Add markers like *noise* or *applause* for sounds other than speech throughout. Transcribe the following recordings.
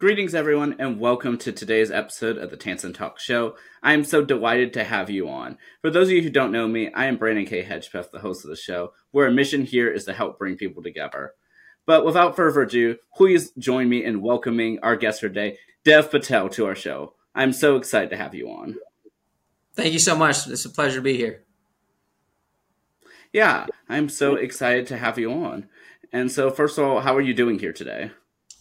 Greetings, everyone, and welcome to today's episode of the Tansson Talk Show. I am so delighted to have you on. For those of you who don't know me, I am Brandon K. Hedgepeth, the host of the show, where our mission here is to help bring people together. But without further ado, please join me in welcoming our guest for today, Dev Patel, to our show. I'm so excited to have you on. Thank you so much. It's a pleasure to be here. Yeah, I'm so excited to have you on. And so, first of all, how are you doing here today?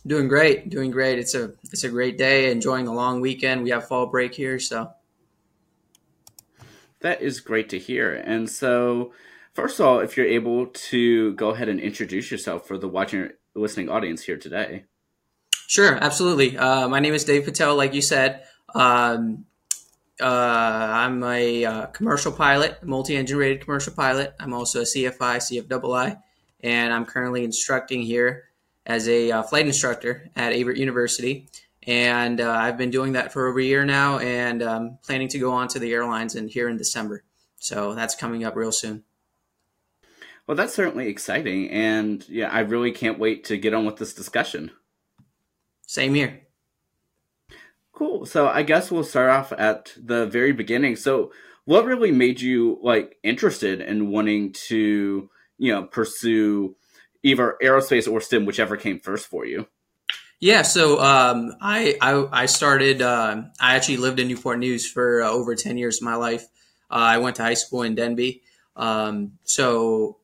Doing great, doing great. It's a it's a great day. Enjoying a long weekend. We have fall break here, so that is great to hear. And so, first of all, if you're able to go ahead and introduce yourself for the watching listening audience here today. Sure, absolutely. Uh, my name is Dev Patel, like you said. Um, uh, I'm a uh, commercial pilot, multi-engine rated commercial pilot. I'm also a CFI, CFII, and I'm currently instructing here as a uh, flight instructor at Averett University. And uh, I've been doing that for over a year now and um, planning to go on to the airlines and here in December. So that's coming up real soon. Well, that's certainly exciting. And yeah, I really can't wait to get on with this discussion. Same here. Cool. So I guess we'll start off at the very beginning. So, what really made you like interested in wanting to, you know, pursue either aerospace or STEM, whichever came first for you? Yeah, so um, I, I, I started. Uh, I actually lived in Newport News for uh, over ten years of my life. Uh, I went to high school in Denbigh. Um, so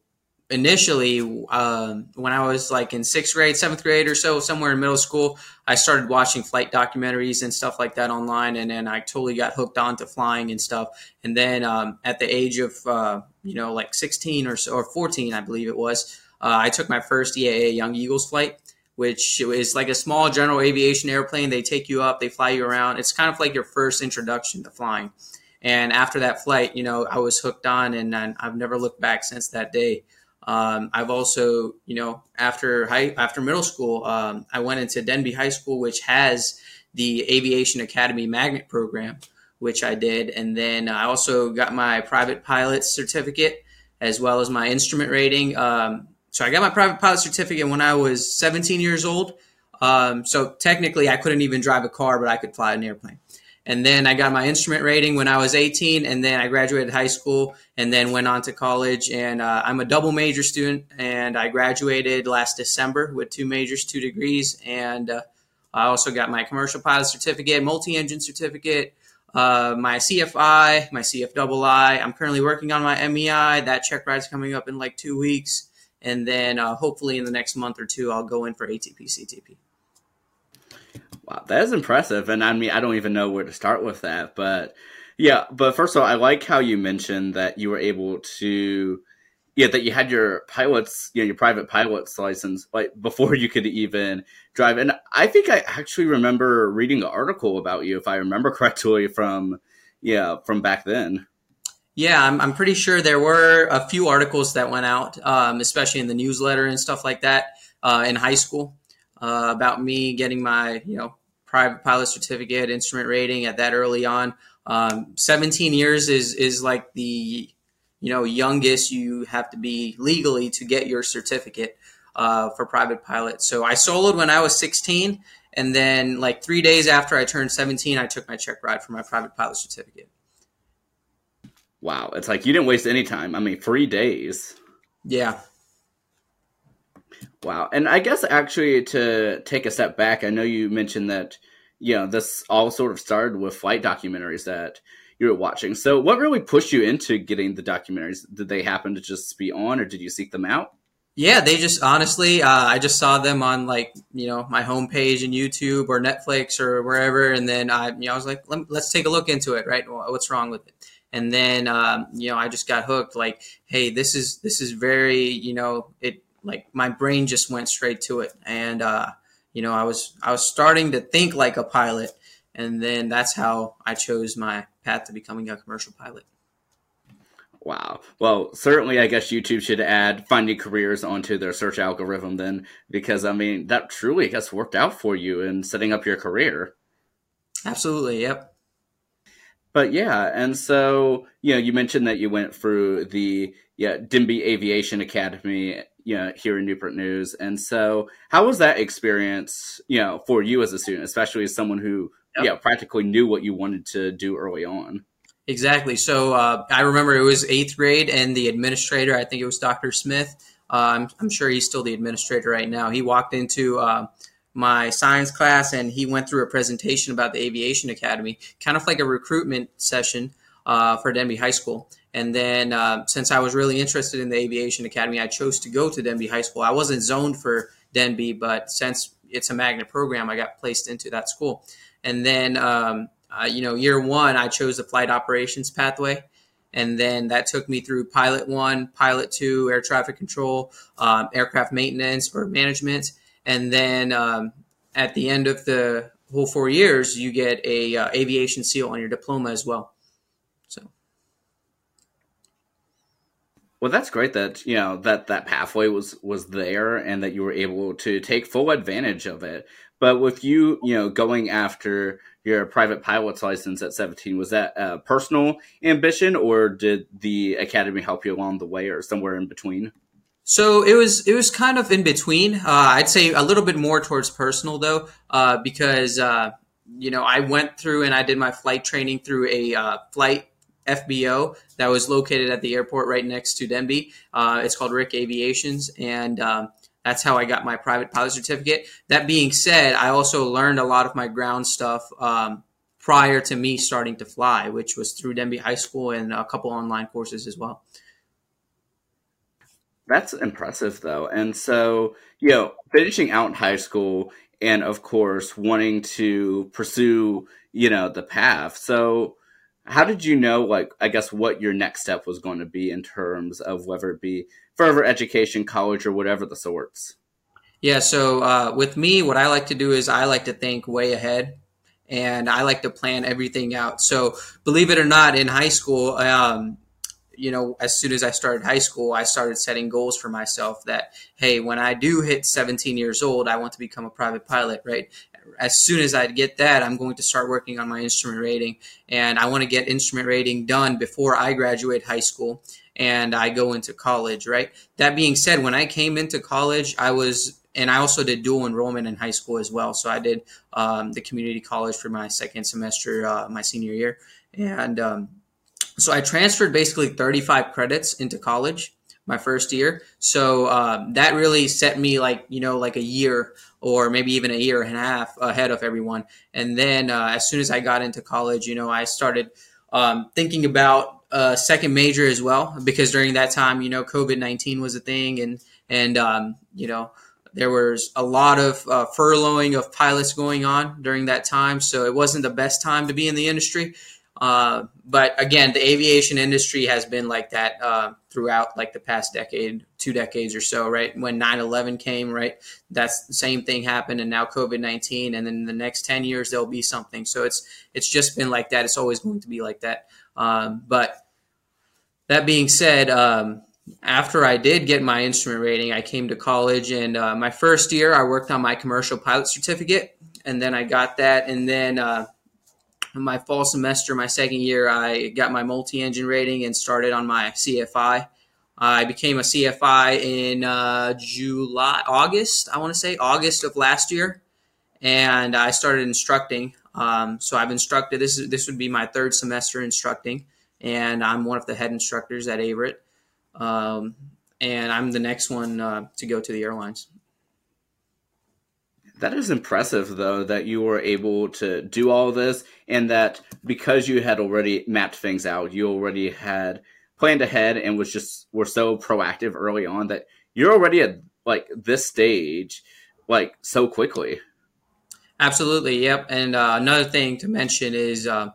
initially, um, when I was like in sixth grade, seventh grade or so, somewhere in middle school, I started watching flight documentaries and stuff like that online, and then I totally got hooked on to flying and stuff. And then um, at the age of uh, you know like sixteen or so, or fourteen, I believe it was. Uh, I took my first EAA Young Eagles flight, which is like a small general aviation airplane. They take you up, they fly you around. It's kind of like your first introduction to flying. And after that flight, you know, I was hooked on, and I've never looked back since that day. Um, I've also, you know, after high, after middle school, um, I went into Denbigh High School, which has the Aviation Academy Magnet Program, which I did, and then I also got my private pilot certificate as well as my instrument rating. Um, so I got my private pilot certificate when I was 17 years old. Um, so technically, I couldn't even drive a car, but I could fly an airplane. And then I got my instrument rating when I was 18, and then I graduated high school, and then went on to college. And uh, I'm a double major student, and I graduated last December with two majors, two degrees, and uh, I also got my commercial pilot certificate, multi-engine certificate, uh, my CFI, my CFII. I'm currently working on my MEI. That check ride's coming up in like two weeks and then uh, hopefully in the next month or two, I'll go in for ATP CTP. Wow, that is impressive, and I mean, I don't even know where to start with that, but yeah. But first of all, I like how you mentioned that you were able to, yeah, that you had your pilot's, you know, your private pilot's license like before you could even drive. And I think I actually remember reading an article about you, if I remember *laughs* correctly, from yeah, from back then. Yeah, I'm, I'm pretty sure there were a few articles that went out, um, especially in the newsletter and stuff like that uh, in high school uh, about me getting my you know private pilot certificate, instrument rating at that early on. Um, 17 years is is like the you know youngest you have to be legally to get your certificate uh, for private pilot. So I soloed when I was 16, and then like three days after I turned 17, I took my check ride for my private pilot certificate. Wow, it's like you didn't waste any time. I mean, three days. Yeah. Wow, and I guess actually to take a step back, I know you mentioned that you know this all sort of started with flight documentaries that you were watching. So, what really pushed you into getting the documentaries? Did they happen to just be on, or did you seek them out? Yeah, they just honestly, uh, I just saw them on like you know my homepage in YouTube or Netflix or wherever, and then I, you know, I was like, Let, us take a look into it. Right, what's wrong with it? And then um, you know I just got hooked. Like, hey, this is this is very you know it like my brain just went straight to it, and uh, you know I was I was starting to think like a pilot, and then that's how I chose my path to becoming a commercial pilot. Wow. Well, certainly, I guess YouTube should add finding careers onto their search algorithm then, because I mean, that truly has worked out for you in setting up your career. Absolutely. Yep. But yeah, and so you know, you mentioned that you went through the yeah Denbigh Aviation Academy, you know, here in Newport News. And so, how was that experience, you know, for you as a student, especially as someone who, yep. yeah, practically knew what you wanted to do early on? Exactly. So uh, I remember it was eighth grade, and the administrator, I think it was Dr. Smith. Uh, I'm, I'm, sure he's still the administrator right now. He walked into uh, my science class and he went through a presentation about the Aviation Academy, kind of like a recruitment session uh, for Denbigh High School. And then, uh, since I was really interested in the Aviation Academy, I chose to go to Denbigh High School. I wasn't zoned for Denbigh, but since it's a magnet program, I got placed into that school. And then, um, uh, you know, year one, I chose the flight operations pathway. And then that took me through pilot one, pilot two, air traffic control, um, aircraft maintenance or management. And then um, at the end of the whole four years, you get a uh, aviation seal on your diploma as well. So. Well, that's great that you know that that pathway was was there and that you were able to take full advantage of it. But with you, you know, going after your private pilot's license at 17, was that a personal ambition or did the academy help you along the way or somewhere in between? So it was it was kind of in between. Uh, I'd say a little bit more towards personal though, uh, because uh, you know I went through and I did my flight training through a uh, flight FBO that was located at the airport right next to Denbigh. Uh, it's called Rick Aviations, and um, that's how I got my private pilot certificate. That being said, I also learned a lot of my ground stuff um, prior to me starting to fly, which was through Denbigh High School and a couple online courses as well. That's impressive, though. And so, you know, finishing out high school and, of course, wanting to pursue, you know, the path. So, how did you know like i guess what your next step was going to be in terms of whether it be further education college or whatever the sorts yeah so uh, with me what i like to do is i like to think way ahead and i like to plan everything out so believe it or not in high school um, you know as soon as i started high school i started setting goals for myself that hey when i do hit 17 years old i want to become a private pilot right as soon as I get that, I'm going to start working on my instrument rating. And I want to get instrument rating done before I graduate high school and I go into college, right? That being said, when I came into college, I was, and I also did dual enrollment in high school as well. So I did um, the community college for my second semester, uh, my senior year. And um, so I transferred basically 35 credits into college my first year. So um, that really set me like, you know, like a year or maybe even a year and a half ahead of everyone. And then uh, as soon as I got into college, you know, I started um, thinking about a second major as well because during that time, you know, COVID nineteen was a thing, and and um, you know there was a lot of uh, furloughing of pilots going on during that time, so it wasn't the best time to be in the industry. Uh, but again, the aviation industry has been like that uh, throughout like the past decade, two decades or so, right? When 9-11 came, right? That's the same thing happened and now COVID-19 and then the next 10 years there'll be something. So it's it's just been like that. It's always going to be like that. Um, but that being said, um, after I did get my instrument rating, I came to college and uh, my first year I worked on my commercial pilot certificate and then I got that and then uh, my fall semester, my second year, I got my multi-engine rating and started on my CFI. I became a CFI in uh, July, August, I want to say August of last year, and I started instructing. Um, so I've instructed. This is this would be my third semester instructing, and I'm one of the head instructors at Averett, um, and I'm the next one uh, to go to the airlines. That is impressive, though, that you were able to do all this, and that because you had already mapped things out, you already had planned ahead, and was just were so proactive early on that you're already at like this stage, like so quickly. Absolutely, yep. And uh, another thing to mention is uh,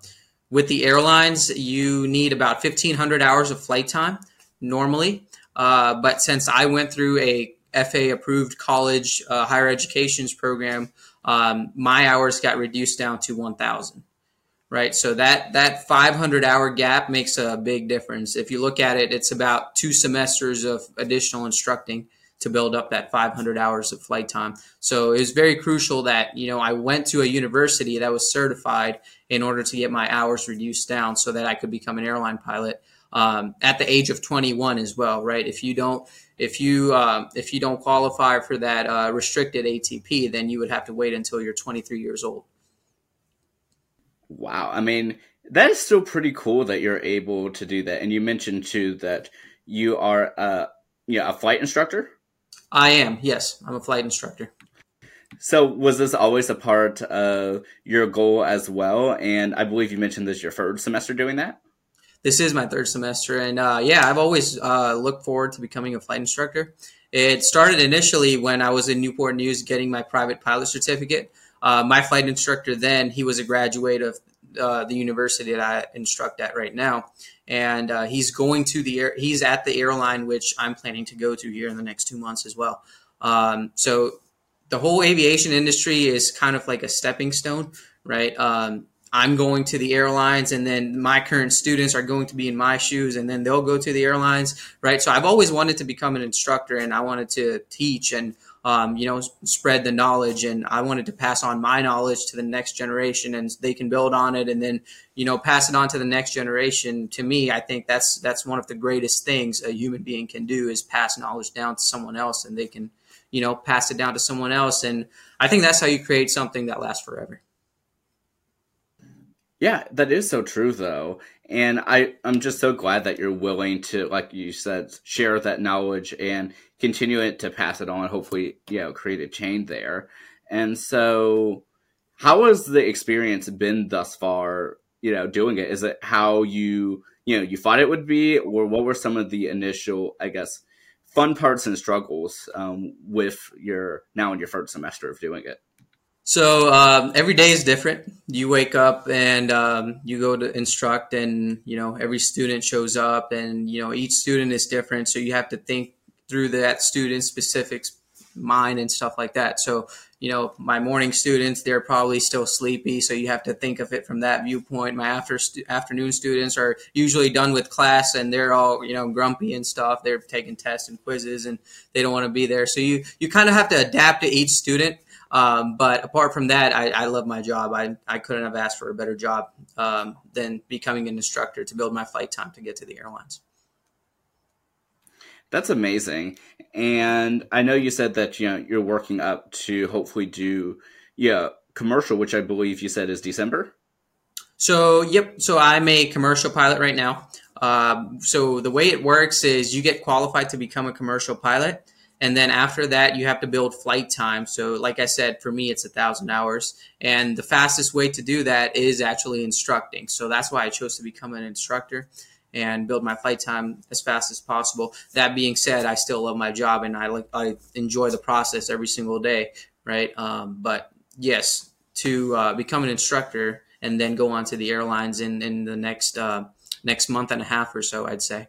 with the airlines, you need about 1,500 hours of flight time normally. Uh, but since I went through a FA approved college uh, higher education's program, um, my hours got reduced down to 1,000. Right, so that that 500 hour gap makes a big difference. If you look at it, it's about two semesters of additional instructing to build up that 500 hours of flight time. So it was very crucial that you know I went to a university that was certified in order to get my hours reduced down so that I could become an airline pilot um, at the age of 21 as well. Right, if you don't if you uh, if you don't qualify for that uh, restricted ATP, then you would have to wait until you're 23 years old. Wow, I mean that is still pretty cool that you're able to do that. And you mentioned too that you are a yeah a flight instructor. I am. Yes, I'm a flight instructor. So was this always a part of your goal as well? And I believe you mentioned this your third semester doing that. This is my third semester, and uh, yeah, I've always uh, looked forward to becoming a flight instructor. It started initially when I was in Newport News getting my private pilot certificate. Uh, my flight instructor then, he was a graduate of uh, the university that I instruct at right now, and uh, he's going to the air. He's at the airline which I'm planning to go to here in the next two months as well. Um, so the whole aviation industry is kind of like a stepping stone, right? Um, I'm going to the airlines, and then my current students are going to be in my shoes, and then they'll go to the airlines, right? So I've always wanted to become an instructor, and I wanted to teach and um, you know spread the knowledge, and I wanted to pass on my knowledge to the next generation, and they can build on it, and then you know pass it on to the next generation. To me, I think that's that's one of the greatest things a human being can do is pass knowledge down to someone else, and they can you know, pass it down to someone else. And I think that's how you create something that lasts forever. Yeah, that is so true though. And I, I'm just so glad that you're willing to, like you said, share that knowledge and continue it to pass it on, hopefully, you know, create a chain there. And so how has the experience been thus far, you know, doing it? Is it how you, you know, you thought it would be, or what were some of the initial, I guess, fun parts and struggles um, with your now in your first semester of doing it? So um, every day is different. You wake up and um, you go to instruct, and you know every student shows up, and you know each student is different. So you have to think through that student specifics mind and stuff like that. So you know, my morning students, they're probably still sleepy. So you have to think of it from that viewpoint. My after stu- afternoon students are usually done with class and they're all, you know, grumpy and stuff. They're taking tests and quizzes and they don't want to be there. So you, you kind of have to adapt to each student. Um, but apart from that, I, I, love my job. I, I couldn't have asked for a better job um, than becoming an instructor to build my flight time to get to the airlines. That's amazing. And I know you said that you know you're working up to hopefully do yeah commercial, which I believe you said is December. So yep. So I'm a commercial pilot right now. Uh, so the way it works is you get qualified to become a commercial pilot, and then after that you have to build flight time. So like I said, for me it's a thousand hours, and the fastest way to do that is actually instructing. So that's why I chose to become an instructor and build my flight time as fast as possible. That being said, I still love my job and I I enjoy the process every single day, right? Um, but yes, to uh, become an instructor and then go on to the airlines in in the next uh, next month and a half or so, I'd say.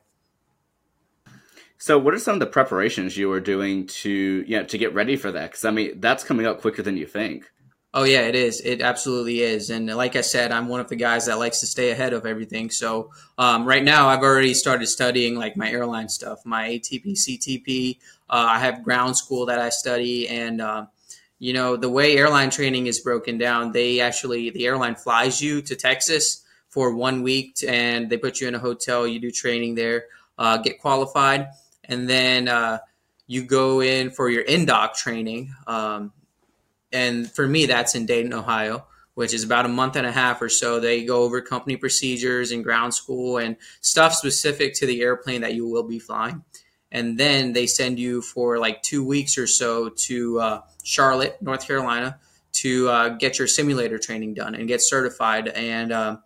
So, what are some of the preparations you are doing to you know to get ready for that? Because I mean, that's coming up quicker than you think. Oh yeah, it is. It absolutely is. And like I said, I'm one of the guys that likes to stay ahead of everything. So um, right now, I've already started studying like my airline stuff, my ATP, CTP. Uh, I have ground school that I study, and uh, you know the way airline training is broken down. They actually the airline flies you to Texas for one week, and they put you in a hotel. You do training there, uh, get qualified, and then uh, you go in for your indoc training. Um, and for me, that's in Dayton, Ohio, which is about a month and a half or so. They go over company procedures and ground school and stuff specific to the airplane that you will be flying. And then they send you for like two weeks or so to uh, Charlotte, North Carolina, to uh, get your simulator training done and get certified and uh,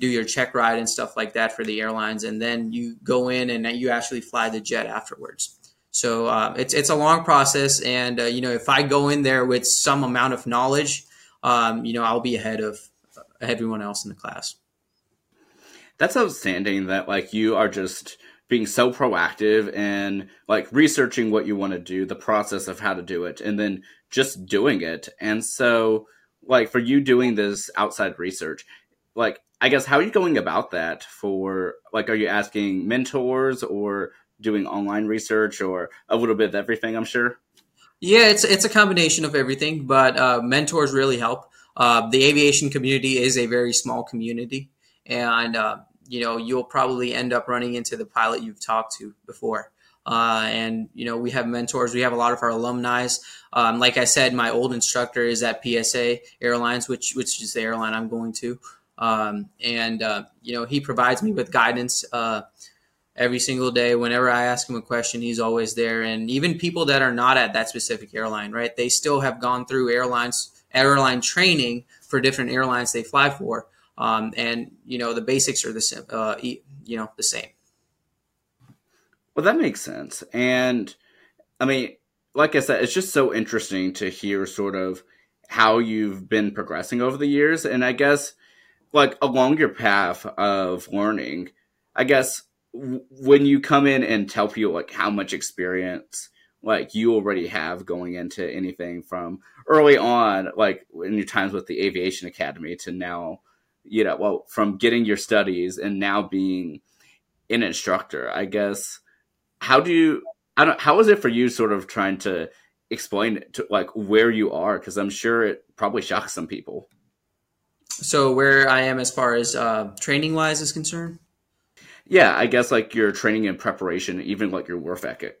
do your check ride and stuff like that for the airlines. And then you go in and you actually fly the jet afterwards. So uh, it's it's a long process, and uh, you know if I go in there with some amount of knowledge, um, you know I'll be ahead of everyone else in the class. That's outstanding. That like you are just being so proactive and like researching what you want to do, the process of how to do it, and then just doing it. And so, like for you doing this outside research, like I guess how are you going about that? For like, are you asking mentors or doing online research or a little bit of everything, I'm sure? Yeah, it's it's a combination of everything, but uh, mentors really help. Uh, the aviation community is a very small community, and uh, you know you'll probably end up running into the pilot you've talked to before. Uh, and you know we have mentors. We have a lot of our alumni. Um, like I said, my old instructor is at PSA Airlines, which which is the airline I'm going to. Um, and uh, you know he provides me with guidance uh, every single day. Whenever I ask him a question, he's always there. And even people that are not at that specific airline, right? They still have gone through airlines airline training for different airlines they fly for. Um, and you know the basics are the same. Uh, you know the same. Well, that makes sense. And I mean, like I said, it's just so interesting to hear sort of how you've been progressing over the years. And I guess, like, along your path of learning, I guess when you come in and tell people, like, how much experience, like, you already have going into anything from early on, like, in your times with the Aviation Academy to now, you know, well, from getting your studies and now being an instructor, I guess how do you I don't how is it for you sort of trying to explain to like where you are because I'm sure it probably shocks some people. So where I am as far as uh, training wise is concerned. Yeah, I guess like your training and preparation, even like your work ethic,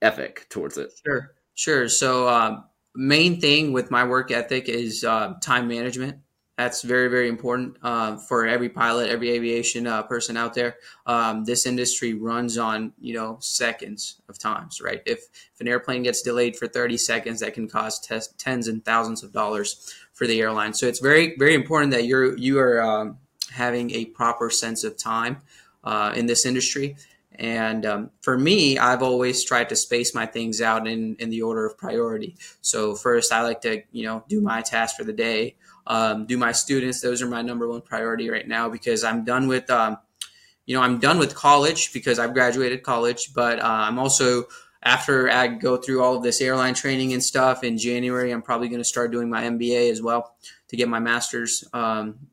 ethic towards it. Sure, sure. So uh, main thing with my work ethic is uh, time management. That's very, very important uh, for every pilot, every aviation uh, person out there. Um, this industry runs on, you know, seconds of times, right? If, if an airplane gets delayed for 30 seconds, that can cost tens and thousands of dollars for the airline. So it's very, very important that you're you are um, having a proper sense of time uh, in this industry. And um, for me, I've always tried to space my things out in, in the order of priority. So first, I like to, you know, do my task for the day um, do my students. Those are my number one priority right now because I'm done with, um, you know, I'm done with college because I've graduated college, but uh, I'm also after I go through all of this airline training and stuff in January, I'm probably going to start doing my MBA as well to get my master's. Um,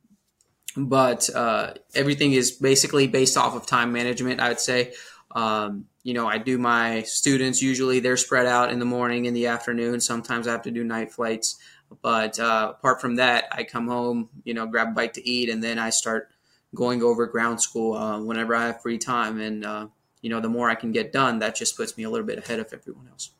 but uh, everything is basically based off of time management, I would say. Um, you know, I do my students usually they're spread out in the morning, in the afternoon. Sometimes I have to do night flights. But uh, apart from that, I come home, you know, grab a bite to eat, and then I start going over ground school uh, whenever I have free time. And uh, you know, the more I can get done, that just puts me a little bit ahead of everyone else.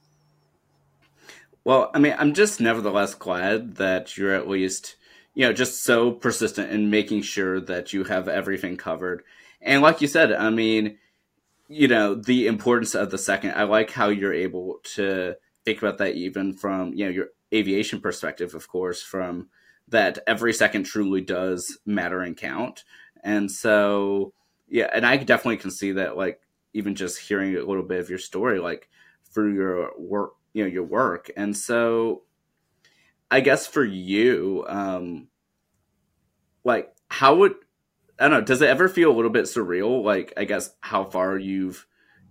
Well, I mean, I'm just nevertheless glad that you're at least, you know, just so persistent in making sure that you have everything covered. And like you said, I mean, you know, the importance of the second. I like how you're able to think about that even from, you know, your aviation perspective, of course, from that every second truly does matter and count. And so, yeah, and I definitely can see that, like, even just hearing a little bit of your story, like, through your work, you know, your work. And so, I guess for you, um, like, how would, I don't know, does it ever feel a little bit surreal? Like, I guess how far you've,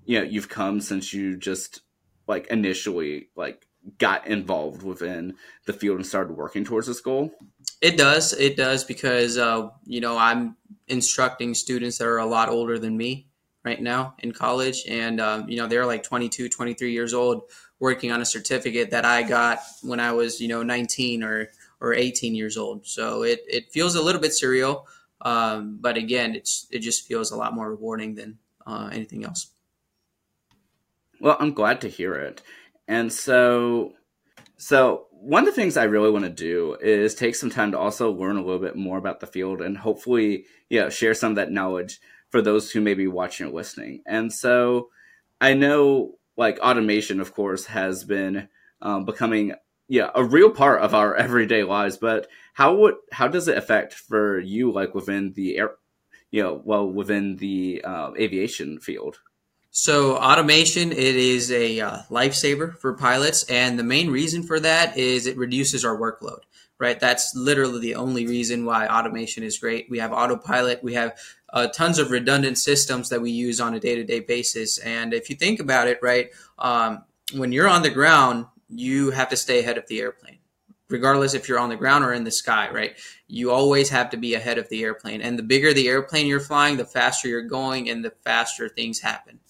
you know, you've come since you just, like, initially, like, got involved within the field and started working towards this goal? It does. It does because uh, you know I'm instructing students that are a lot older than me right now in college, and um, you know they're like 22, 23 years old, working on a certificate that I got when I was you know 19 or or 18 years old. So it it feels a little bit surreal, um, but again, it's it just feels a lot more rewarding than uh, anything else. Well, I'm glad to hear it. And so, so one of the things I really want to do is take some time to also learn a little bit more about the field and hopefully, you know, share some of that knowledge for those who may be watching or listening. And so, I know like automation, of course, has been um, becoming yeah a real part of our *laughs* everyday lives. But how would how does it affect for you, like within the air, you know, well within the uh, aviation field? So automation, it is a uh, lifesaver for pilots, and the main reason for that is it reduces our workload. Right, that's literally the only reason why automation is great. We have autopilot, we have uh, tons of redundant systems that we use on a day-to-day basis, and if you think about it, right, um, when you're on the ground, you have to stay ahead of the airplane, regardless if you're on the ground or in the sky. Right, you always have to be ahead of the airplane, and the bigger the airplane you're flying, the faster you're going, and the faster things happen.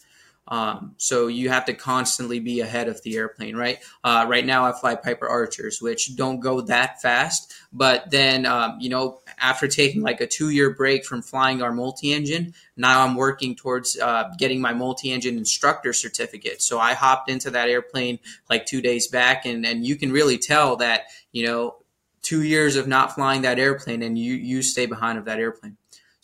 Um, so you have to constantly be ahead of the airplane, right? Uh, right now, I fly Piper Archers, which don't go that fast. But then, um, you know, after taking like a two year break from flying our multi engine, now I'm working towards uh, getting my multi engine instructor certificate. So I hopped into that airplane like two days back, and, and you can really tell that, you know, two years of not flying that airplane and you, you stay behind of that airplane.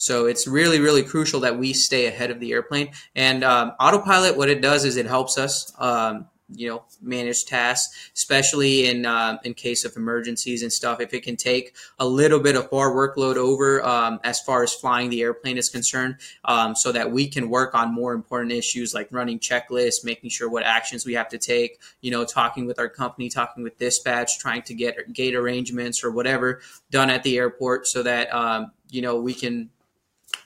So it's really, really crucial that we stay ahead of the airplane. And um, autopilot, what it does is it helps us, um, you know, manage tasks, especially in uh, in case of emergencies and stuff. If it can take a little bit of our workload over um, as far as flying the airplane is concerned, um, so that we can work on more important issues like running checklists, making sure what actions we have to take, you know, talking with our company, talking with dispatch, trying to get gate arrangements or whatever done at the airport, so that um, you know we can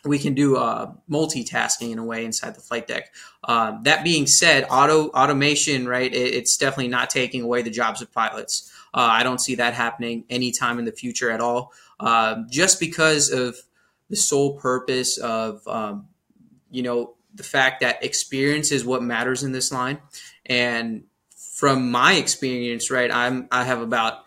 we can do uh, multitasking in a way inside the flight deck. Um, that being said, auto automation, right? It, it's definitely not taking away the jobs of pilots. Uh, I don't see that happening anytime in the future at all. Uh, just because of the sole purpose of, um, you know, the fact that experience is what matters in this line. And from my experience, right, I'm I have about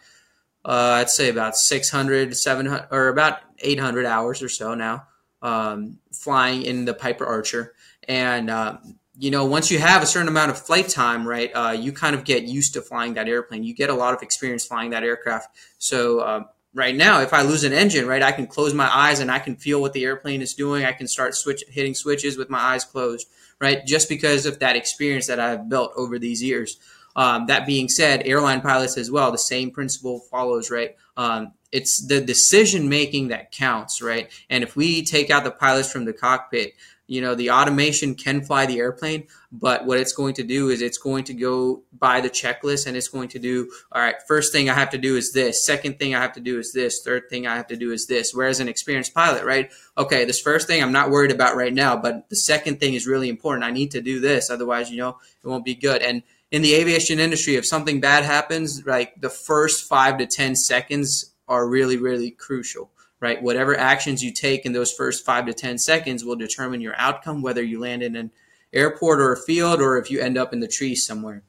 uh, I'd say about 600, 700, or about 800 hours or so now um, flying in the Piper Archer. And, uh, you know, once you have a certain amount of flight time, right, uh, you kind of get used to flying that airplane. You get a lot of experience flying that aircraft. So, uh, right now, if I lose an engine, right, I can close my eyes and I can feel what the airplane is doing. I can start switch hitting switches with my eyes closed, right, just because of that experience that I've built over these years. Um, that being said, airline pilots as well, the same principle follows, right? Um, it's the decision making that counts, right? And if we take out the pilots from the cockpit, you know, the automation can fly the airplane, but what it's going to do is it's going to go by the checklist and it's going to do, all right, first thing I have to do is this, second thing I have to do is this, third thing I have to do is this. Whereas an experienced pilot, right? Okay, this first thing I'm not worried about right now, but the second thing is really important. I need to do this. Otherwise, you know, it won't be good. And in the aviation industry, if something bad happens, like the first five to 10 seconds are really, really crucial, right? Whatever actions you take in those first five to 10 seconds will determine your outcome, whether you land in an airport or a field or if you end up in the trees somewhere,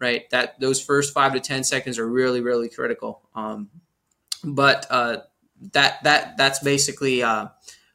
right? That those first five to 10 seconds are really, really critical. Um, but uh, that, that, that's basically, uh,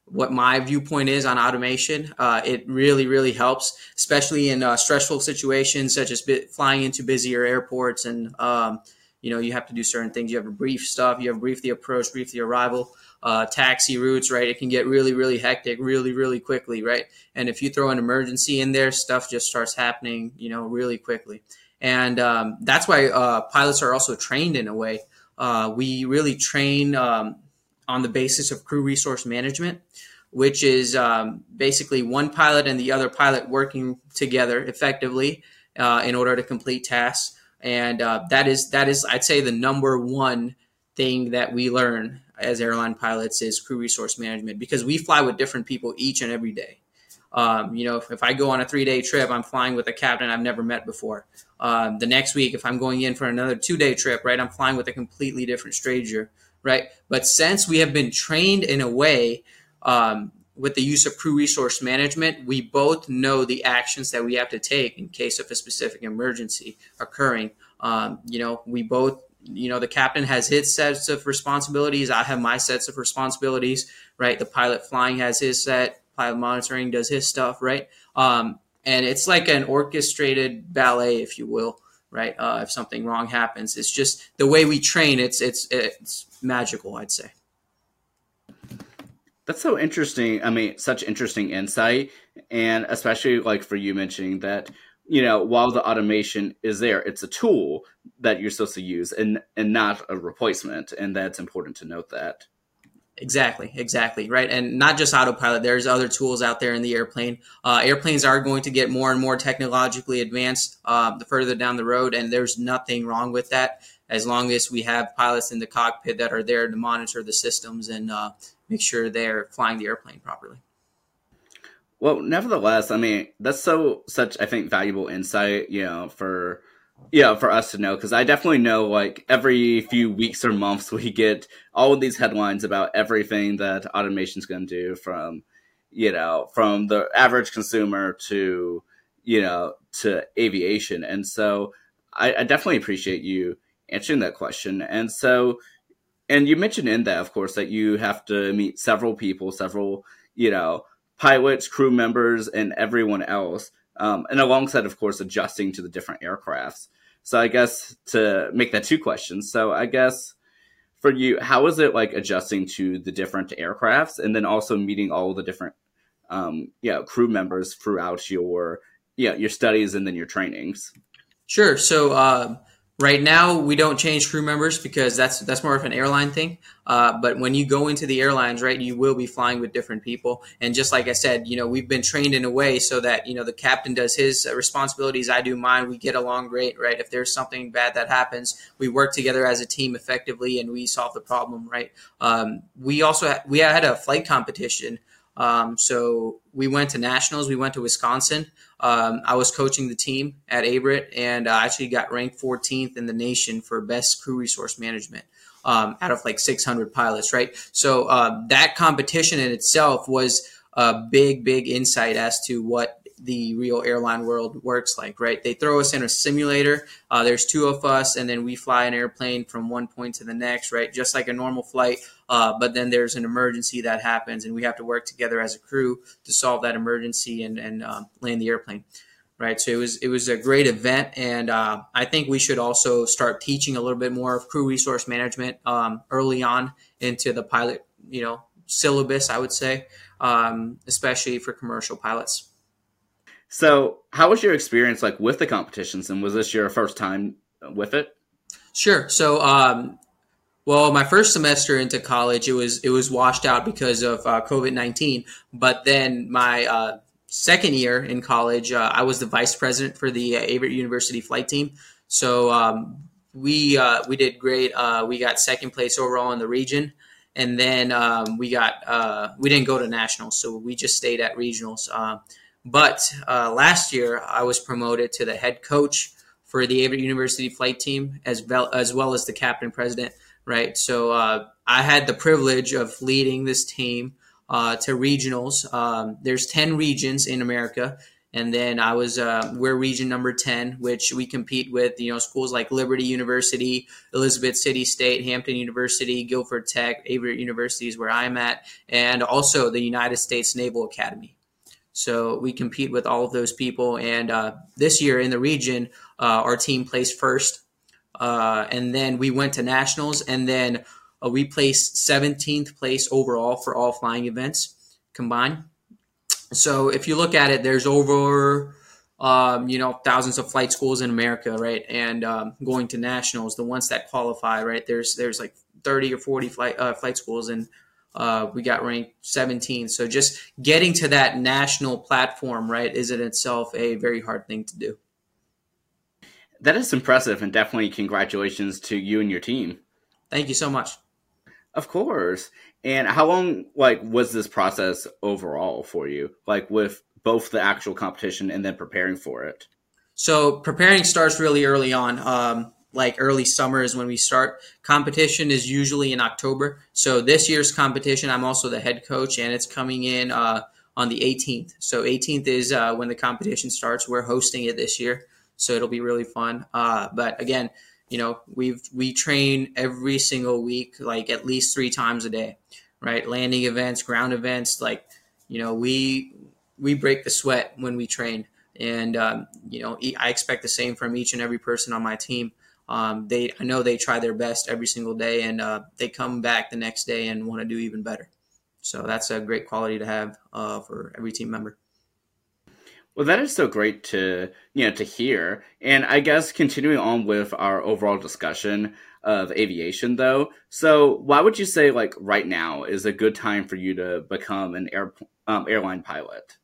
what my viewpoint is on automation. Uh, it really, really helps, especially in uh, stressful situations such as flying into busier airports and um, you know you have to do certain things. You have to brief stuff. You have to brief the approach, brief the arrival, uh, taxi routes. Right, it can get really, really hectic, really, really quickly. Right, and if you throw an emergency in there, stuff just starts happening. You know, really quickly, and um, that's why uh, pilots are also trained in a way. Uh, we really train um, on the basis of crew resource management, which is um, basically one pilot and the other pilot working together effectively uh, in order to complete tasks. And uh, that is that is I'd say the number one thing that we learn as airline pilots is crew resource management because we fly with different people each and every day. Um, you know, if, if, I go on a three day trip, I'm flying with a captain I've never met before. Um, the next week, if I'm going in for another two day trip, right, I'm flying with a completely different stranger right? But since we have been trained in a way um, with the use of crew resource management, we both know the actions that we have to take in case of a specific emergency occurring. Um, you know, we both, you know, the captain has his sets of responsibilities. I have my sets of responsibilities, right? The pilot flying has his set. Pilot monitoring does his stuff, right? Um, and it's like an orchestrated ballet, if you will right? Uh, if something wrong happens, it's just the way we train. It's it's it's magical, I'd say. That's so interesting. I mean, such interesting insight, and especially like for you mentioning that you know while the automation is there, it's a tool that you're supposed to use and and not a replacement, and that's important to note that. Exactly, exactly, right. And not just autopilot, there's other tools out there in the airplane. Uh, airplanes are going to get more and more technologically advanced uh, the further down the road, and there's nothing wrong with that as long as we have pilots in the cockpit that are there to monitor the systems and uh, make sure they're flying the airplane properly. Well, nevertheless, I mean, that's so such I think valuable insight, you know, for yeah, for us to know, because I definitely know like every few weeks or months *laughs* we get all of these headlines about everything that automation's going to do from, you know, from the average consumer to, you know, to aviation. And so I, I definitely appreciate you answering that question. And so, and you mentioned in that, of course, that you have to meet several people, several, you know, pilots, crew members, and everyone else. Um, and alongside, of course, adjusting to the different aircrafts. So I guess to make that two questions. So I guess for you, how is it like adjusting to the different aircrafts and then also meeting all the different um, yeah, crew members throughout your yeah, your studies and then your trainings? Sure. So um, Right now, we don't change crew members because that's that's more of an airline thing. Uh, but when you go into the airlines, right, you will be flying with different people. And just like I said, you know, we've been trained in a way so that you know the captain does his responsibilities, I do mine. We get along great, right? If there's something bad that happens, we work together as a team effectively, and we solve the problem, right? Um, we also ha- we had a flight competition. Um, so we went to nationals. We went to Wisconsin. Um, I was coaching the team at Averett, and I actually got ranked 14th in the nation for best crew resource management um, out of like 600 pilots, right? So uh, that competition in itself was a big, big insight as to what the real airline world works like, right? They throw us in a simulator. Uh, there's two of us, and then we fly an airplane from one point to the next, right? Just like a normal flight. Uh, but then there's an emergency that happens, and we have to work together as a crew to solve that emergency and, and uh, land the airplane. Right, so it was it was a great event, and uh, I think we should also start teaching a little bit more of crew resource management um, early on into the pilot, you know, syllabus. I would say, um, especially for commercial pilots. So, how was your experience like with the competitions, and was this your first time with it? Sure. So, um, well, my first semester into college, it was it was washed out because of uh, COVID nineteen. But then my uh, second year in college, uh, I was the vice president for the uh, Averett University flight team. So um, we uh, we did great. Uh, we got second place overall in the region, and then um, we got we didn't go to nationals, so we just stayed at regionals. But last year, I was promoted to the head coach for the Averett University flight team, as well as well as the captain president. Right, so uh, I had the privilege of leading this team uh, to regionals. Um, there's ten regions in America, and then I was uh, we're region number ten, which we compete with you know schools like Liberty University, Elizabeth City State, Hampton University, Guilford Tech, Averett University is where I'm at, and also the United States Naval Academy. So we compete with all of those people. And uh, this year in the region, uh, our team placed first. Uh, and then we went to nationals, and then uh, we placed 17th place overall for all flying events combined. So if you look at it, there's over um, you know thousands of flight schools in America, right? And um, going to nationals, the ones that qualify, right? There's there's like 30 or 40 flight uh, flight schools, and uh, we got ranked 17. So just getting to that national platform, right, is in itself a very hard thing to do. That is impressive, and definitely congratulations to you and your team. Thank you so much. Of course. And how long, like, was this process overall for you? Like, with both the actual competition and then preparing for it? So preparing starts really early on. Um, like early summer is when we start. Competition is usually in October. So this year's competition, I'm also the head coach, and it's coming in uh, on the 18th. So 18th is uh, when the competition starts. We're hosting it this year, so it'll be really fun. Uh, but again, you know, we've we train every single week, like at least three times a day, right? Landing events, ground events, like you know, we we break the sweat when we train. And um, you know, I expect the same from each and every person on my team um, they I know they try their best every single day, and uh, they come back the next day and want to do even better. So that's a great quality to have uh, for every team member. Well, that is so great to you know to hear, and I guess continuing on with our overall discussion of aviation, though. So, why would you say like right now is a good time for you to become an air um, airline pilot?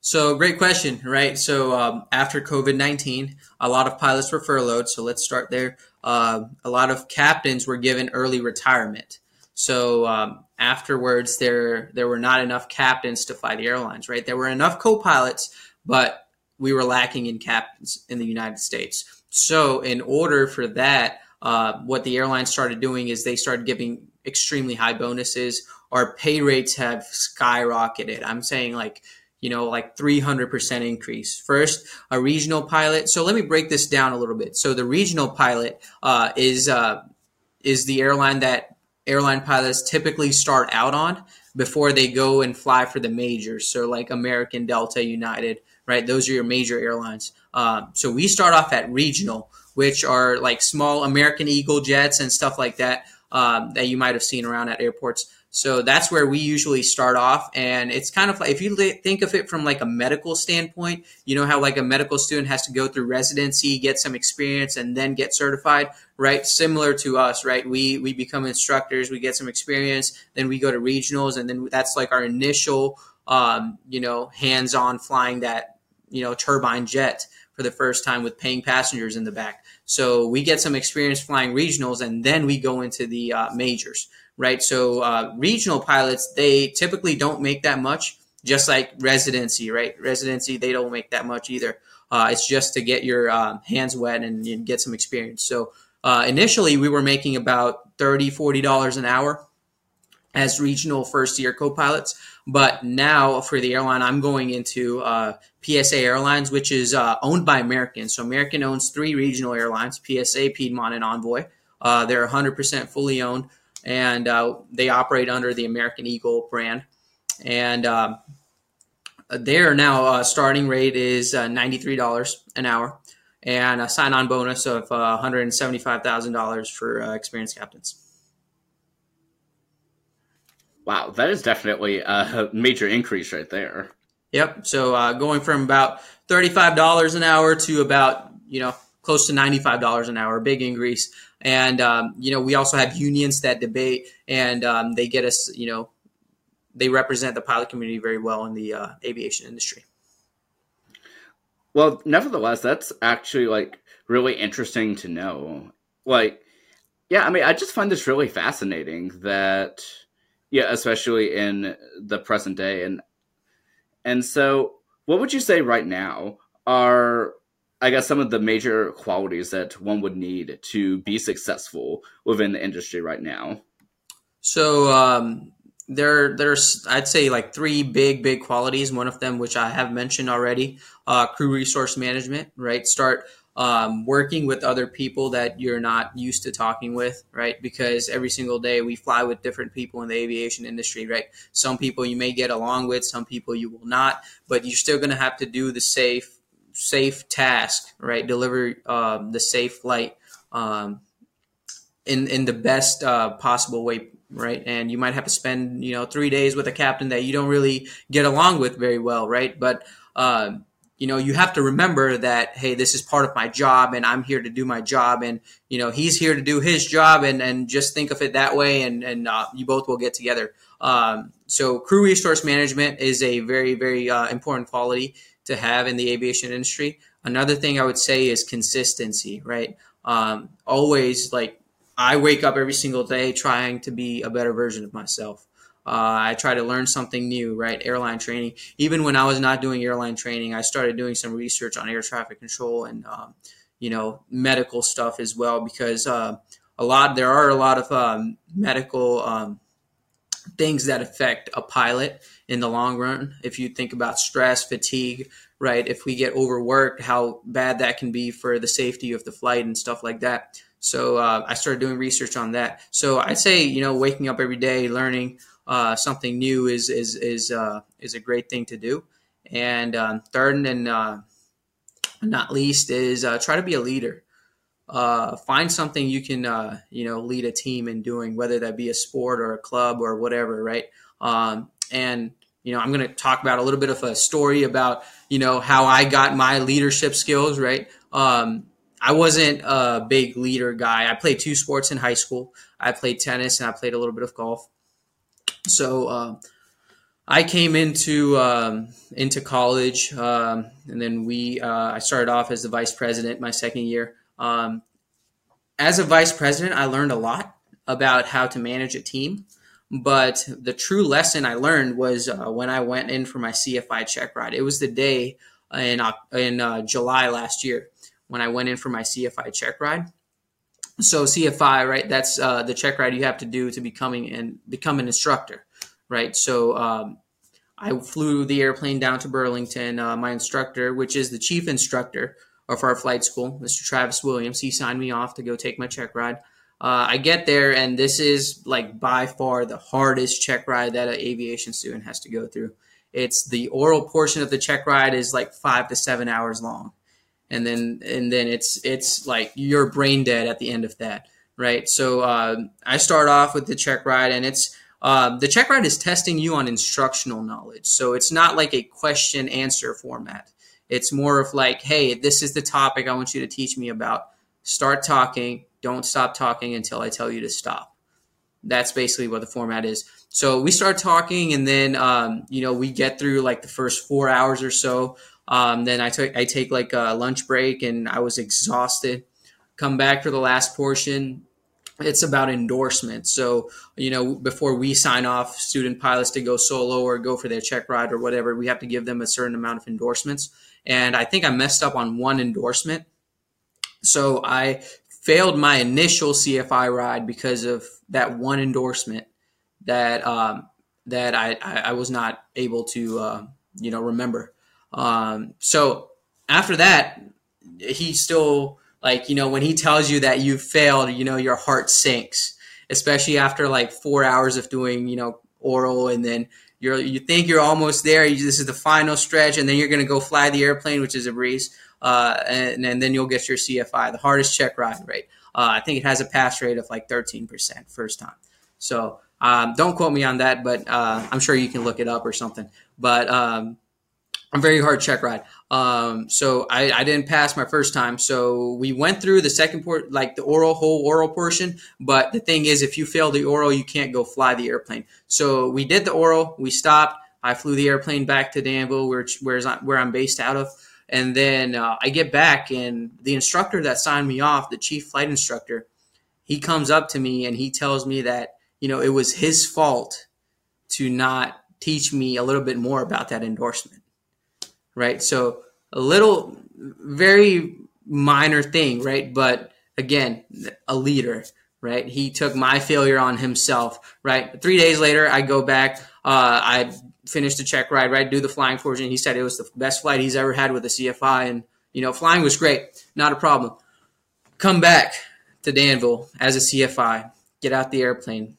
So, great question, right? So, um, after COVID 19, a lot of pilots were furloughed. So, let's start there. Uh, a lot of captains were given early retirement. So, um, afterwards, there, there were not enough captains to fly the airlines, right? There were enough co pilots, but we were lacking in captains in the United States. So, in order for that, uh, what the airlines started doing is they started giving extremely high bonuses. Our pay rates have skyrocketed. I'm saying like you know, like 300% increase. First, a regional pilot. So let me break this down a little bit. So the regional pilot uh, is uh, is the airline that airline pilots typically start out on before they go and fly for the majors. So like American, Delta, United, right? Those are your major airlines. Um, so we start off at regional, which are like small American Eagle jets and stuff like that um, that you might have seen around at airports. So that's where we usually start off. And it's kind of like, if you think of it from like a medical standpoint, you know how like a medical student has to go through residency, get some experience, and then get certified, right? Similar to us, right? We, we become instructors, we get some experience, then we go to regionals, and then that's like our initial, um, you know, hands on flying that, you know, turbine jet for the first time with paying passengers in the back. So we get some experience flying regionals, and then we go into the uh, majors right? So uh, regional pilots, they typically don't make that much, just like residency, right? Residency, they don't make that much either. Uh, it's just to get your um, hands wet and, and, get some experience. So uh, initially, we were making about $30, $40 an hour as regional first year co pilots. But now for the airline, I'm going into uh, PSA Airlines, which is uh, owned by American. So American owns three regional airlines PSA, Piedmont, and Envoy. Uh, they're 100% fully owned and uh, they operate under the American Eagle brand. And um, their now uh, starting rate is uh, $93 an hour and a sign on bonus of $175,000 for experienced captains. Wow, that is definitely a *laughs* major increase right there. Yep. So uh, going from about $35 an hour to about, you know, close to $95 an hour, big increase. And, um, you know, we also have unions that debate and um, they get us, you know, they represent the pilot community very well in the uh, aviation industry. Well, nevertheless, that's actually like really interesting to know. Like, yeah, I mean, I just find this really fascinating that, yeah, especially in the present day. And, and so what would you say right now are I guess some of the major qualities that one would need to be successful within the industry right now. So um, there, there's I'd say like three big, big qualities. One of them, which I have mentioned already, uh, crew resource management. Right, start um, working with other people that you're not used to talking with, right? Because every single day we fly with different people in the aviation industry, right? Some people you may get along with, some people you will not, but you're still going to have to do the safe safe task, right? Deliver um, the safe flight um, in in the best uh, possible way, right? And you might have to spend you know three days with a captain that you don't really get along with very well, right? But uh, you know you have to remember that hey, this is part of my job, and I'm here to do my job, and you know he's here to do his job, and and just think of it that way, and and uh, you both will get together. Um, so crew resource management is a very very uh, important quality to have in the aviation industry. Another thing I would say is consistency, right? Um, always like I wake up every single day trying to be a better version of myself. Uh, I try to learn something new, right? Airline training. Even when I was not doing airline training, I started doing some research on air traffic control and, um, you know, medical stuff as well, because uh, a lot, there are a lot of um, medical um, things that affect a pilot in the long run. If you think about stress, fatigue, right? If we get overworked, how bad that can be for the safety of the flight and stuff like that. So uh, I started doing research on that. So I'd say you know waking up every day, learning uh, something new is is is uh, is a great thing to do. And um, third and uh, not least is uh, try to be a leader. Uh, find something you can you know lead a team in doing, whether that be a sport or a club or whatever, right? Um, and you know, I'm going to talk about a little bit of a story about, you know, how I got my leadership skills, right? Um, I wasn't a big leader guy. I played two sports in high school. I played tennis and I played a little bit of golf. So uh, I came into um, into college, um, and then we uh, I started off as the vice president my second year. Um, as a vice president, I learned a lot about how to manage a team. But the true lesson I learned was uh, when I went in for my CFI check ride. It was the day in in uh, July last year when I went in for my CFI check ride. So CFI, right? That's uh, the check ride you have to do to becoming and become an instructor, right? So um, I flew the airplane down to Burlington. Uh, my instructor, which is the chief instructor of our flight school, Mr. Travis Williams, he signed me off to go take my check ride. Uh, I get there, and this is like by far the hardest check ride that an aviation student has to go through. It's the oral portion of the check ride is like five to seven hours long, and then and then it's it's like you're brain dead at the end of that, right? So uh, I start off with the check ride, and it's uh, the check ride is testing you on instructional knowledge. So it's not like a question answer format. It's more of like, hey, this is the topic I want you to teach me about. Start talking don't stop talking until I tell you to stop. That's basically what the format is. So we start talking, and then um, you know we get through like the first four hours or so. Um, then I take I take like a lunch break, and I was exhausted. Come back for the last portion. It's about endorsement. So you know before we sign off student pilots to go solo or go for their check ride or whatever, we have to give them a certain amount of endorsements. And I think I messed up on one endorsement. So I failed my initial CFI ride because of that one endorsement that um, that I, I, was not able to uh, you know remember. Um, so after that, he still like you know when he tells you that you failed, you know your heart sinks, especially after like four hours of doing you know oral and then you're you think you're almost there. You, this is the final stretch, and then you're going to go fly the airplane, which is a breeze uh, and, and, then you'll get your CFI, the hardest check ride rate. Uh, I think it has a pass rate of like 13% first time. So um, don't quote me on that, but uh, I'm sure you can look it up or something. But um, a very hard check ride. Um, so I, I, didn't pass my first time. So we went through the second port, like the oral whole oral portion. But the thing is, if you fail the oral, you can't go fly the airplane. So we did the oral. We stopped. I flew the airplane back to Danville, where where I'm based out of. And then uh, I get back, and the instructor that signed me off, the chief flight instructor, he comes up to me and he tells me that, you know, it was his fault to not teach me a little bit more about that endorsement. Right. So a little, very minor thing, right? But again, a leader, right? He took my failure on himself, right? Three days later, I go back. Uh, I finished the check ride, right? Do the flying portion. He said it was the best flight he's ever had with a CFI, and you know, flying was great, not a problem. Come back to Danville as a CFI, get out the airplane.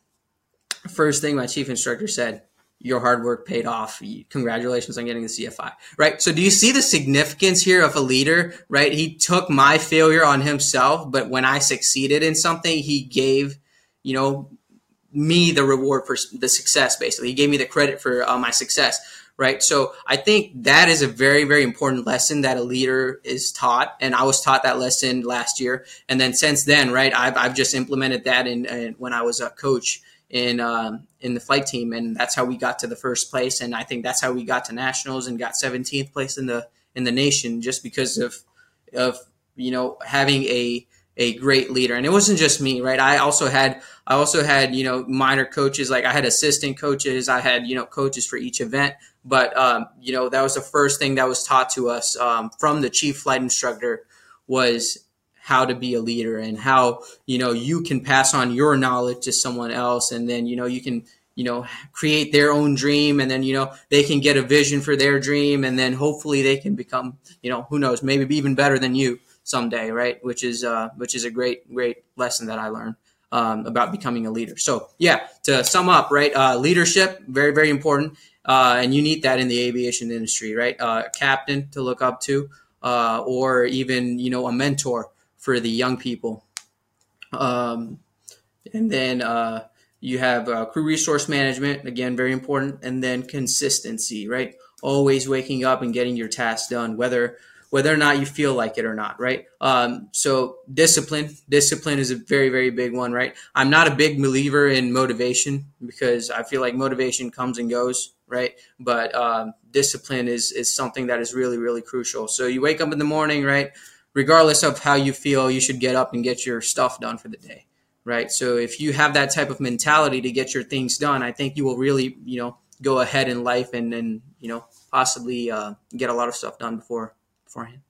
First thing my chief instructor said, your hard work paid off. Congratulations on getting the CFI. Right. So do you see the significance here of a leader? Right. He took my failure on himself, but when I succeeded in something, he gave, you know, me the reward for the success. Basically, he gave me the credit for uh, my success. Right. So I think that is a very, very important lesson that a leader is taught. And I was taught that lesson last year. And then since then, right, I've, I've just implemented that in, in when I was a coach in um, in the flight team, and that's how we got to the first place. And I think that's how we got to nationals and got 17th place in the in the nation, just because of of you know having a a great leader. And it wasn't just me, right? I also had I also had you know minor coaches, like I had assistant coaches, I had you know coaches for each event. But um, you know that was the first thing that was taught to us um, from the chief flight instructor was how to be a leader and how you know you can pass on your knowledge to someone else, and then you know you can you know create their own dream and then you know they can get a vision for their dream and then hopefully they can become you know who knows maybe even better than you someday, right? Which is uh, which is a great great lesson that I learned um, about becoming a leader. So yeah, to sum up, right? Uh, leadership very very important, uh, and you need that in the aviation industry, right? Uh, captain to look up to, uh, or even you know a mentor for the young people. Um, and then uh, you have uh, crew resource management, again, very important. And then consistency, right? Always waking up and getting your tasks done, whether whether or not you feel like it or not, right? Um, so discipline, discipline is a very, very big one, right? I'm not a big believer in motivation because I feel like motivation comes and goes, right? But um, discipline is is something that is really, really crucial. So you wake up in the morning, right? Regardless of how you feel, you should get up and get your stuff done for the day, right? So if you have that type of mentality to get your things done, I think you will really, you know, go ahead in life and then, you know possibly uh, get a lot of stuff done before beforehand.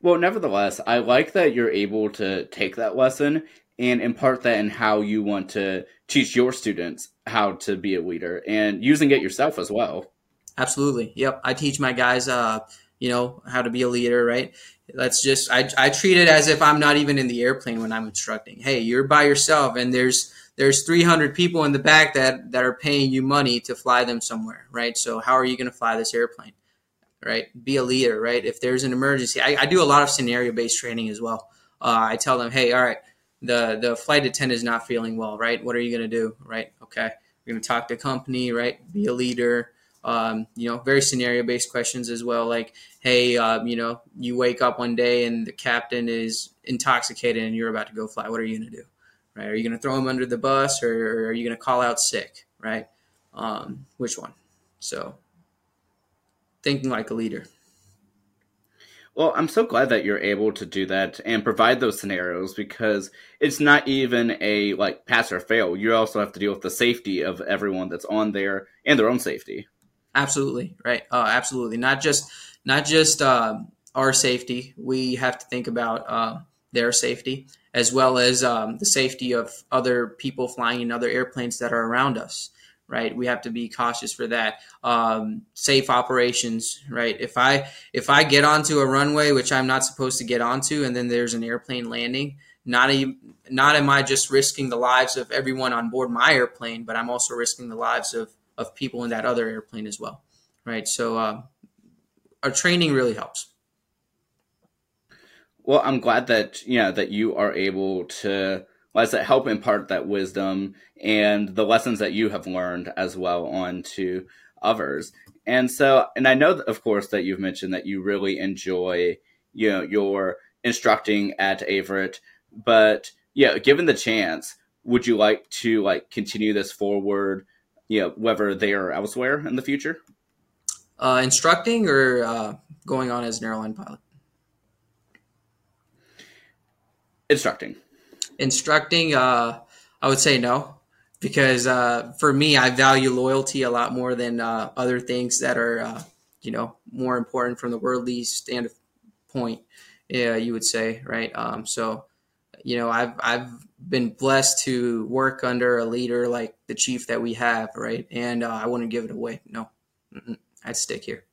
Well, nevertheless, I like that you're able to take that lesson and impart that in how you want to teach your students how to be a leader and using it yourself as well. Absolutely. Yep. I teach my guys, uh, you know, how to be a leader, right? Let's just, I, I treat it as if I'm not even in the airplane when I'm instructing. Hey, you're by yourself and there's, there's 300 people in the back that, that are paying you money to fly them somewhere, right? So how are you going to fly this airplane, right? Be a leader, right? If there's an emergency, I, I do a lot of scenario based training as well. Uh, I tell them, hey, all right, the the flight attendant is not feeling well, right? What are you going to do, right? Okay, we're going to talk to company, right? Be a leader. Um, you know, very scenario based questions as well. Like, hey, uh, you know, you wake up one day and the captain is intoxicated and you're about to go fly. What are you going to do, right? Are you going to throw him under the bus or are you going to call out sick, right? Um, which one? So, thinking like a leader. Well, I'm so glad that you're able to do that and provide those scenarios because it's not even a like pass or fail. You also have to deal with the safety of everyone that's on there and their own safety. Absolutely right. Uh, absolutely, not just not just uh, our safety. We have to think about uh, their safety as well as um, the safety of other people flying in other airplanes that are around us right? We have to be cautious for that. Um, safe operations, right? If I if I get onto a runway which I'm not supposed to get onto, and then there's an airplane landing, not a, not am I just risking the lives of everyone on board my airplane, but I'm also risking the lives of of people in that other airplane as well, right? So uh, our training really helps. Well, I'm glad that you know that you are able to well, that help impart that wisdom and the lessons that you have learned as well on to others. And so, and I know, of course, that you've mentioned that you really enjoy, you know, your instructing at Averett, but yeah, given the chance, would you like to like continue this forward, you know, whether they are elsewhere in the future? Uh, instructing or uh, going on as an airline pilot? Instructing instructing, uh, I would say no, because uh, for me, I value loyalty a lot more than uh, other things that are, uh, you know, more important from the worldly standpoint. Yeah, you would say, right? Um, so, you know, I've I've been blessed to work under a leader like the chief that we have, right? And uh, I wouldn't give it away. No, Mm-mm. I'd stick here.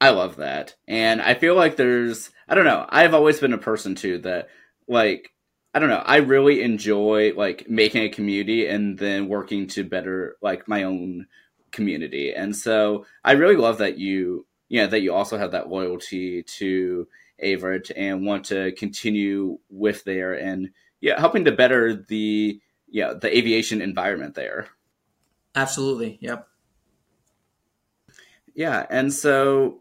I love that. And I feel like there's, I don't know, I've always been a person too that like I don't know. I really enjoy like making a community and then working to better like my own community. And so I really love that you, yeah, that you also have that loyalty to Averett and want to continue with there and yeah, helping to better the yeah the aviation environment there. Absolutely. Yep. Yeah, and so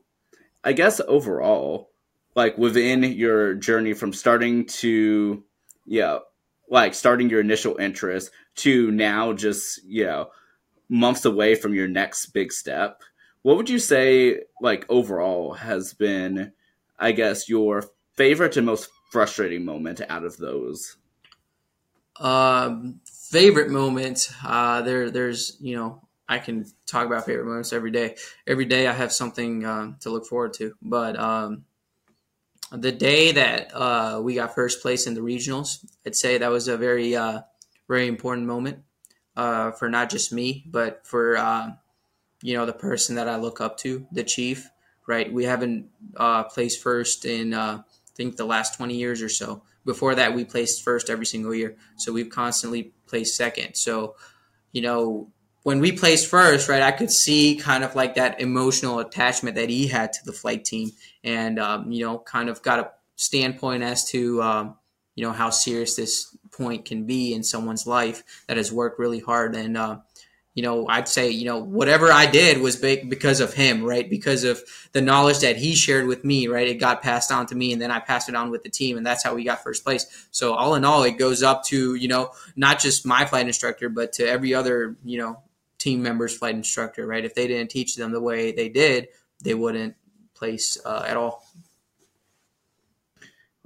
I guess overall, like within your journey from starting to yeah like starting your initial interest to now just you know months away from your next big step what would you say like overall has been i guess your favorite and most frustrating moment out of those? Um favorite moment uh there there's you know i can talk about favorite moments every day every day i have something uh, to look forward to but um the day that uh, we got first place in the regionals, I'd say that was a very, uh, very important moment uh, for not just me, but for uh, you know the person that I look up to, the chief. Right, we haven't uh, placed first in uh, I think the last twenty years or so. Before that, we placed first every single year, so we've constantly placed second. So, you know, when we placed first, right, I could see kind of like that emotional attachment that he had to the flight team, and um, you know, kind of got a standpoint as to um, you know how serious this point can be in someone's life that has worked really hard. And uh, you know, I'd say you know whatever I did was big because of him, right? Because of the knowledge that he shared with me, right? It got passed on to me, and then I passed it on with the team, and that's how we got first place. So all in all, it goes up to you know not just my flight instructor, but to every other you know team members, flight instructor, right? If they didn't teach them the way they did, they wouldn't place uh, at all.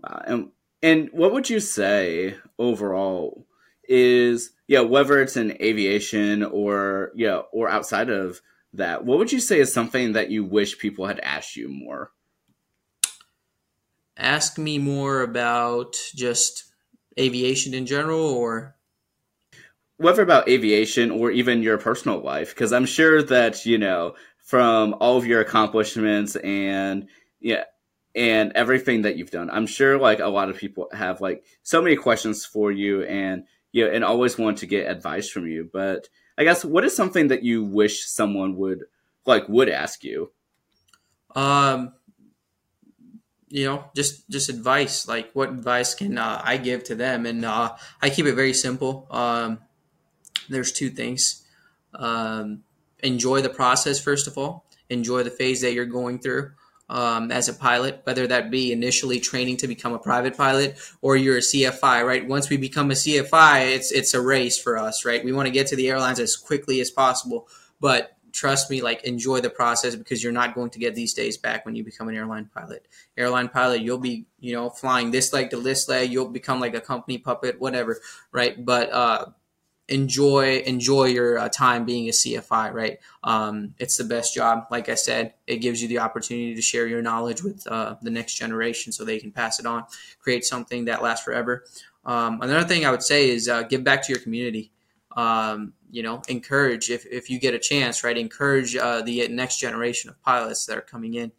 Wow. And and what would you say overall is yeah whether it's in aviation or yeah or outside of that what would you say is something that you wish people had asked you more ask me more about just aviation in general, or whether about aviation or even your personal life? Because I'm sure that you know from all of your accomplishments and yeah and everything that you've done i'm sure like a lot of people have like so many questions for you and you know and always want to get advice from you. But i guess what is something that you wish someone would like would ask you? Um you know just just advice. Like what advice can uh, i give to them? And uh, i keep it very simple. Um there's two things. Um enjoy the process first of all. Enjoy the phase that you're going through um, as a pilot whether that be initially training to become a private pilot or you're a cfi right? Once we become a cfi it's it's a race for us right? We want to get to the airlines as quickly as possible but trust me like enjoy the process because you're not going to get these days back when you become an airline pilot. Airline pilot you'll be you know flying this leg to this leg you'll become like a company puppet whatever right? But uh enjoy enjoy your uh, time being a CFI. Right, um, it's the best job. Like I said, it gives you the opportunity to share your knowledge with uh, the next generation, so they can pass it on, create something that lasts forever. Um, another thing I would say is uh, give back to your community. Um, you know, encourage if if you get a chance, right? Encourage uh, the next generation of pilots that are coming in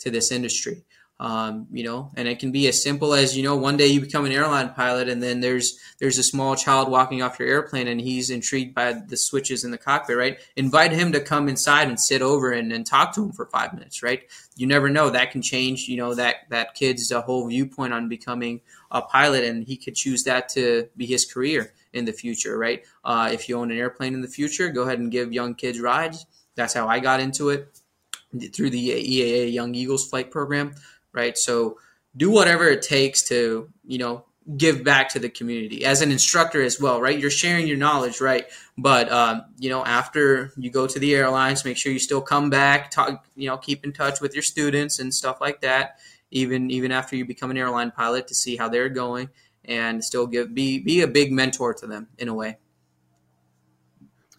to this industry. Um, you know, and it can be as simple as you know, one day you become an airline pilot, and then there's there's a small child walking off your airplane, and he's intrigued by the switches in the cockpit, right? Invite him to come inside and sit over and, and talk to him for five minutes, right? You never know that can change, you know, that that kid's whole viewpoint on becoming a pilot, and he could choose that to be his career in the future, right? Uh, if you own an airplane in the future, go ahead and give young kids rides. That's how I got into it through the EAA Young Eagles flight program right? So do whatever it takes to, you know, give back to the community as an instructor as well, right? You're sharing your knowledge, right? But um, you know, after you go to the airlines, make sure you still come back, talk, you know, keep in touch with your students and stuff like that. Even even after you become an airline pilot, to see how they're going and still give be be a big mentor to them in a way.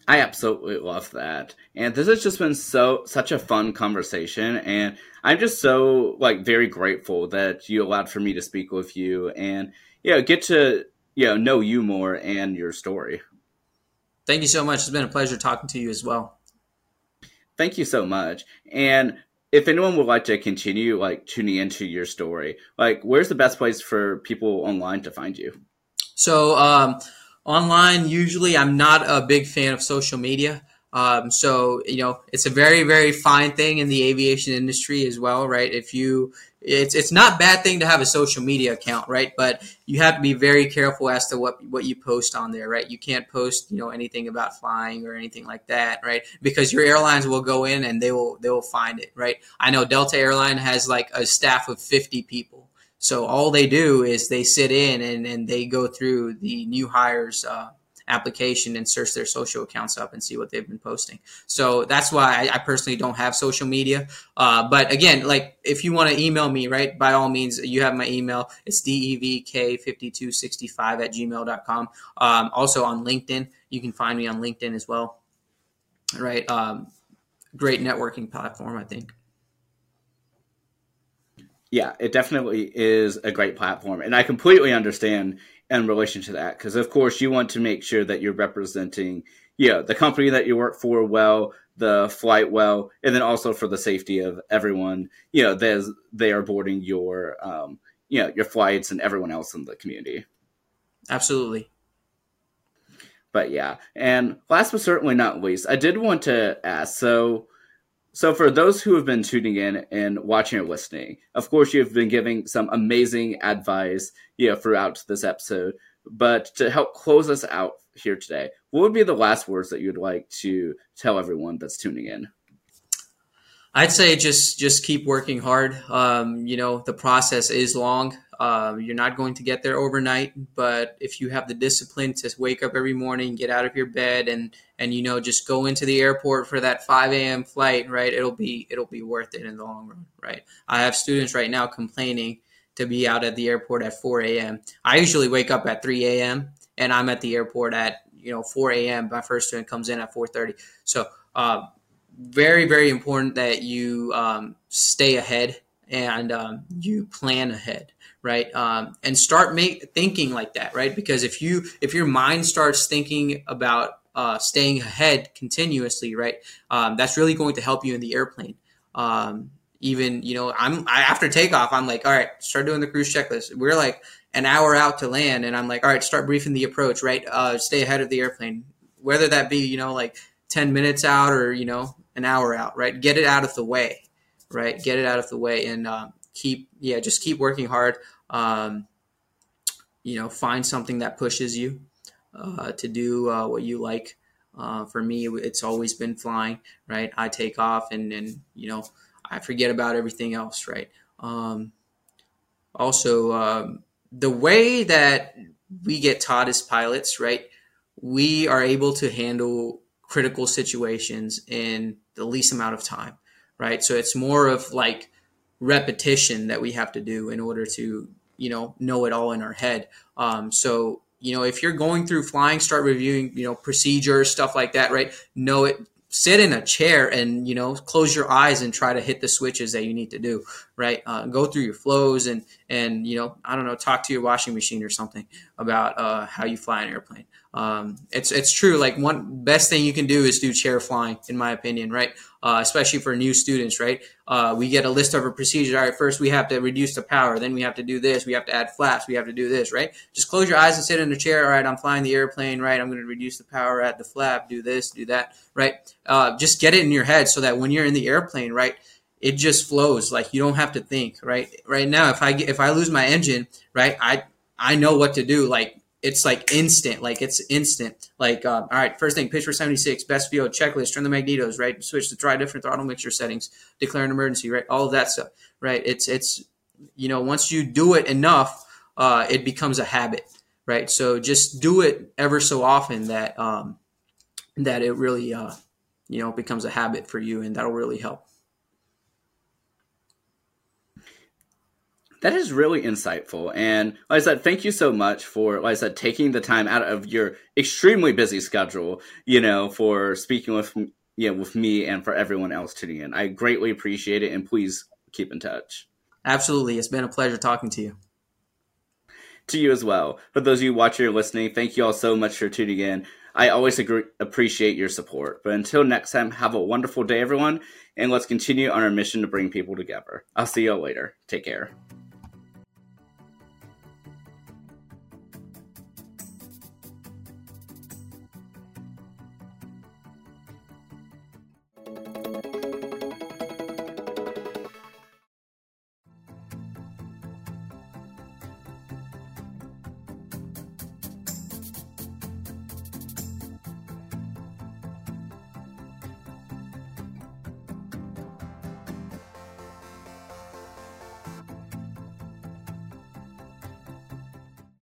I absolutely love that. And this has just been so such a fun conversation and I'm just so like very grateful that you allowed for me to speak with you and yeah, get to you know know you more and your story. Thank you so much. It's been a pleasure talking to you as well. Thank you so much. And if anyone would like to continue like tuning into your story, like where's the best place for people online to find you? So um online usually i'm not a big fan of social media. Um, so you know it's a very very fine thing in the aviation industry as well right? If you it's it's not bad thing to have a social media account right? But you have to be very careful as to what what you post on there right? You can't post you know anything about flying or anything like that right? Because your airlines will go in and they will they will find it right? I know delta airline has like a staff of 50 people so all they do is they sit in and, and they go through the new hires uh, application and search their social accounts up and see what they've been posting. So that's why I, I personally don't have social media. Uh, but again, like if you want to email me, right, by all means, you have my email. It's devk5265 at gmail.com. Um, also on LinkedIn, you can find me on LinkedIn as well. Right. Um, great networking platform, I think. Yeah, it definitely is a great platform. And I completely understand in relation to that because, of course, you want to make sure that you're representing you know, the company that you work for well, the flight well, and then also for the safety of everyone, you know, they are boarding your, um, you know, your flights and everyone else in the community. Absolutely. But yeah, and last but certainly not least, I did want to ask. So, so, for those who have been tuning in and watching or listening, of course, you've been giving some amazing advice, you know, throughout this episode. But to help close us out here today, what would be the last words that you'd like to tell everyone that's tuning in? I'd say just just keep working hard. Um, you know, the process is long. Um, you're not going to get there overnight, but if you have the discipline to wake up every morning, get out of your bed, and and you know just go into the airport for that 5 a.m. flight, right? It'll be it'll be worth it in the long run, right? I have students right now complaining to be out at the airport at 4 a.m. I usually wake up at 3 a.m. and I'm at the airport at you know 4 a.m. My first student comes in at 4:30. So uh, very very important that you um, stay ahead and um, you plan ahead right? Um, and start make, thinking like that right? Because if you if your mind starts thinking about uh, staying ahead continuously right um, that's really going to help you in the airplane. Um, even you know i'm I, after takeoff i'm like all right start doing the cruise checklist. We're like an hour out to land and i'm like all right start briefing the approach right? Uh, stay ahead of the airplane. Whether that be you know like 10 minutes out or you know an hour out right? Get it out of the way right? Get it out of the way and uh, keep yeah just keep working hard. Um, you know find something that pushes you uh, to do uh, what you like. Uh, for me it's always been flying right? I take off and and you know I forget about everything else, right? Um, also, um, the way that we get taught as pilots, right? We are able to handle critical situations in the least amount of time, right? So it's more of like repetition that we have to do in order to, you know, know it all in our head. Um, so you know, if you're going through flying, start reviewing, you know, procedures, stuff like that, right? Know it, sit in a chair and you know close your eyes and try to hit the switches that you need to do right uh, go through your flows and and you know i don't know talk to your washing machine or something about uh, how you fly an airplane um, it's it's true like one best thing you can do is do chair flying in my opinion right uh, especially for new students, right? Uh, we get a list of a procedure. All right, first we have to reduce the power, then we have to do this, we have to add flaps, we have to do this, right? Just close your eyes and sit in the chair. All right, I'm flying the airplane, right? I'm going to reduce the power, add the flap, do this, do that, right? Uh, just get it in your head so that when you're in the airplane, right? It just flows. Like you don't have to think, right? Right now, if I if I lose my engine, right, I I know what to do. Like it's like instant, like it's instant. Like, uh, all right, first thing, pitch for 76, best field, checklist, turn the magnetos, right? Switch to try different throttle mixture settings, declare an emergency, right? All of that stuff, right? It's, it's, you know, once you do it enough, uh, it becomes a habit, right? So just do it ever so often that, um, that it really, uh, you know, becomes a habit for you and that'll really help. That is really insightful. And like I said, thank you so much for, like I said, taking the time out of your extremely busy schedule, you know, for speaking with, yeah, with me and for everyone else tuning in. I greatly appreciate it. And please keep in touch. Absolutely. It's been a pleasure talking to you. To you as well. For those of you watching or listening, thank you all so much for tuning in. I always agree, appreciate your support. But until next time, have a wonderful day, everyone, and let's continue on our mission to bring people together. I'll see you all later. Take care.